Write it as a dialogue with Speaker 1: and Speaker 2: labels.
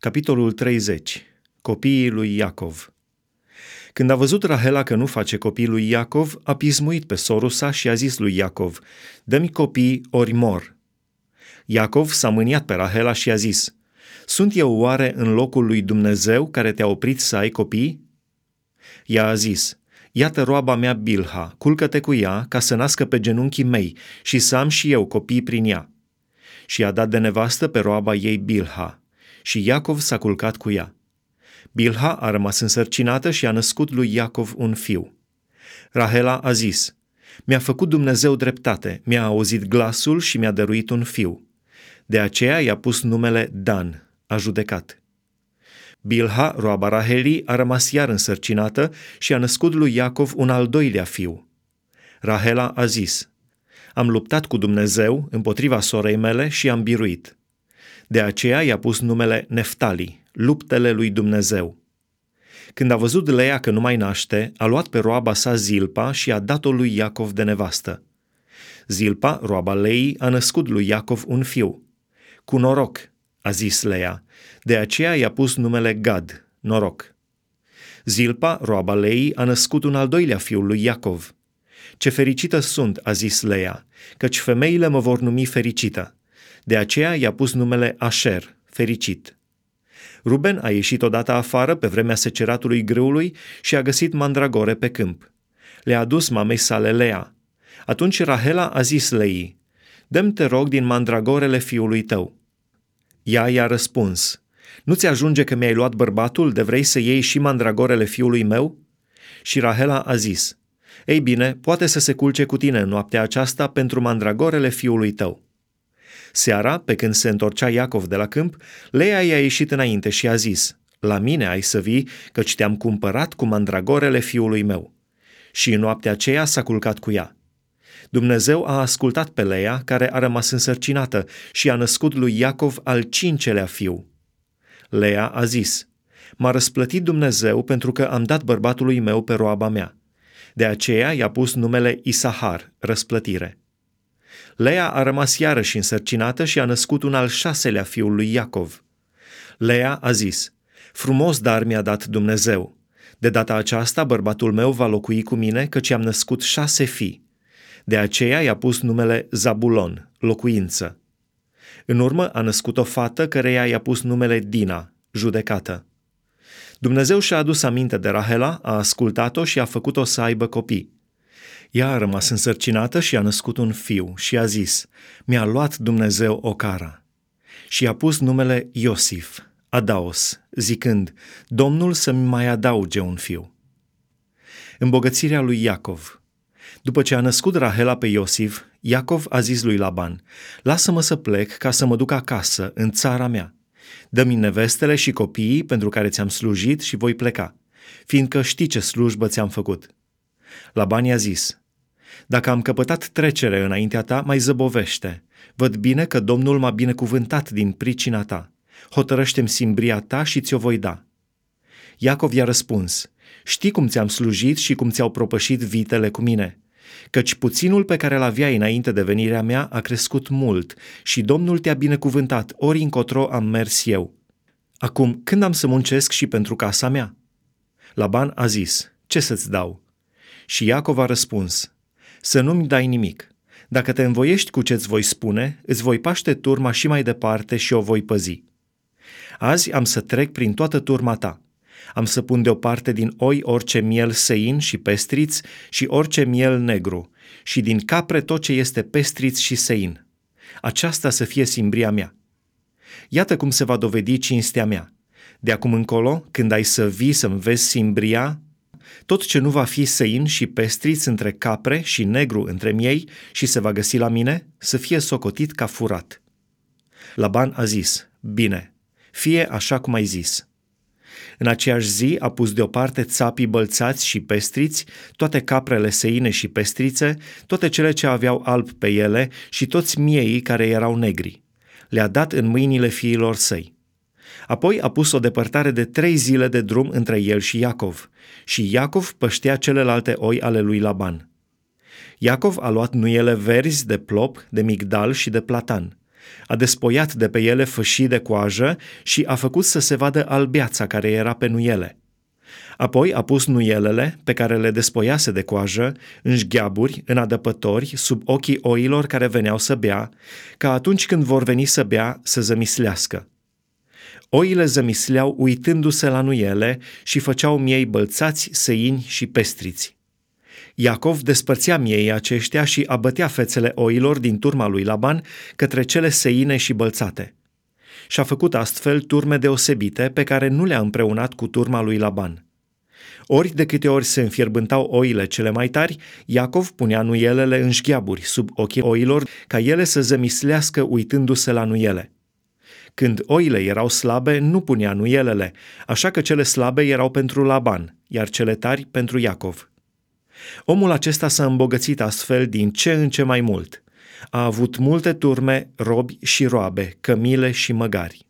Speaker 1: Capitolul 30. Copiii lui Iacov. Când a văzut Rahela că nu face copii lui Iacov, a pismuit pe sorul sa și a zis lui Iacov, Dă-mi copii ori mor. Iacov s-a mâniat pe Rahela și a zis, Sunt eu oare în locul lui Dumnezeu care te-a oprit să ai copii? Ea a zis, Iată roaba mea Bilha, culcă-te cu ea ca să nască pe genunchii mei și să am și eu copii prin ea. Și a dat de nevastă pe roaba ei Bilha și Iacov s-a culcat cu ea. Bilha a rămas însărcinată și a născut lui Iacov un fiu. Rahela a zis, Mi-a făcut Dumnezeu dreptate, mi-a auzit glasul și mi-a dăruit un fiu. De aceea i-a pus numele Dan, a judecat. Bilha, roaba Rahelii, a rămas iar însărcinată și a născut lui Iacov un al doilea fiu. Rahela a zis, Am luptat cu Dumnezeu împotriva sorei mele și am biruit. De aceea i-a pus numele Neftali, luptele lui Dumnezeu. Când a văzut Leia că nu mai naște, a luat pe roaba sa Zilpa și a dat-o lui Iacov de nevastă. Zilpa, roaba Lei, a născut lui Iacov un fiu. Cu noroc, a zis Leia, de aceea i-a pus numele Gad, noroc. Zilpa, roaba Lei, a născut un al doilea fiu lui Iacov. Ce fericită sunt, a zis Leia, căci femeile mă vor numi fericită. De aceea i-a pus numele Asher, fericit. Ruben a ieșit odată afară pe vremea seceratului grâului și a găsit mandragore pe câmp. Le-a dus mamei sale Lea. Atunci Rahela a zis Lei, Dăm te rog din mandragorele fiului tău. Ea i-a răspuns, Nu-ți ajunge că mi-ai luat bărbatul de vrei să iei și mandragorele fiului meu? Și Rahela a zis, Ei bine, poate să se culce cu tine în noaptea aceasta pentru mandragorele fiului tău. Seara, pe când se întorcea Iacov de la câmp, Leia i-a ieșit înainte și a zis, La mine ai să vii, căci te-am cumpărat cu mandragorele fiului meu. Și în noaptea aceea s-a culcat cu ea. Dumnezeu a ascultat pe Leia, care a rămas însărcinată, și a născut lui Iacov al cincelea fiu. Leia a zis, M-a răsplătit Dumnezeu pentru că am dat bărbatului meu pe roaba mea. De aceea i-a pus numele Isahar, răsplătire. Lea a rămas iarăși însărcinată și a născut un al șaselea fiul lui Iacov. Lea a zis, frumos dar mi-a dat Dumnezeu. De data aceasta bărbatul meu va locui cu mine, căci am născut șase fii. De aceea i-a pus numele Zabulon, locuință. În urmă a născut o fată căreia i-a pus numele Dina, judecată. Dumnezeu și-a adus aminte de Rahela, a ascultat-o și a făcut-o să aibă copii. Ea a rămas însărcinată și a născut un fiu și a zis, mi-a luat Dumnezeu o cara. Și a pus numele Iosif, Adaos, zicând, Domnul să-mi mai adauge un fiu. Îmbogățirea lui Iacov După ce a născut Rahela pe Iosif, Iacov a zis lui Laban, Lasă-mă să plec ca să mă duc acasă, în țara mea. Dă-mi nevestele și copiii pentru care ți-am slujit și voi pleca, fiindcă știi ce slujbă ți-am făcut. Laban i-a zis, dacă am căpătat trecere înaintea ta, mai zăbovește. Văd bine că Domnul m-a binecuvântat din pricina ta. Hotărăște-mi simbria ta și ți-o voi da. Iacov i-a răspuns, știi cum ți-am slujit și cum ți-au propășit vitele cu mine, căci puținul pe care l aveai înainte de venirea mea a crescut mult și Domnul te-a binecuvântat, ori încotro am mers eu. Acum, când am să muncesc și pentru casa mea? Laban a zis, ce să-ți dau? Și Iacov a răspuns, să nu-mi dai nimic. Dacă te învoiești cu ce-ți voi spune, îți voi paște turma și mai departe și o voi păzi. Azi am să trec prin toată turma ta. Am să pun deoparte din oi orice miel săin și pestriț și orice miel negru și din capre tot ce este pestriț și săin. Aceasta să fie simbria mea. Iată cum se va dovedi cinstea mea. De acum încolo, când ai să vii să-mi vezi simbria, tot ce nu va fi săin și pestriț între capre și negru între miei și se va găsi la mine, să fie socotit ca furat. Laban a zis, bine, fie așa cum ai zis. În aceeași zi a pus deoparte țapii bălțați și pestriți, toate caprele seine și pestrițe, toate cele ce aveau alb pe ele și toți miei care erau negri. Le-a dat în mâinile fiilor săi. Apoi a pus o depărtare de trei zile de drum între el și Iacov și Iacov păștea celelalte oi ale lui Laban. Iacov a luat nuiele verzi de plop, de migdal și de platan. A despoiat de pe ele fâșii de coajă și a făcut să se vadă albiața care era pe nuiele. Apoi a pus nuielele, pe care le despoiase de coajă, în șgheaburi, în adăpători, sub ochii oilor care veneau să bea, ca atunci când vor veni să bea, să zămislească. Oile zămisleau uitându-se la nuiele și făceau miei bălțați, săini și pestriți. Iacov despărțea miei aceștia și abătea fețele oilor din turma lui Laban către cele seine și bălțate. Și-a făcut astfel turme deosebite pe care nu le-a împreunat cu turma lui Laban. Ori de câte ori se înfierbântau oile cele mai tari, Iacov punea nuielele în șgheaburi sub ochii oilor ca ele să zămislească uitându-se la nuiele. Când oile erau slabe, nu punea nuielele, așa că cele slabe erau pentru Laban, iar cele tari pentru Iacov. Omul acesta s-a îmbogățit astfel din ce în ce mai mult. A avut multe turme, robi și roabe, cămile și măgari.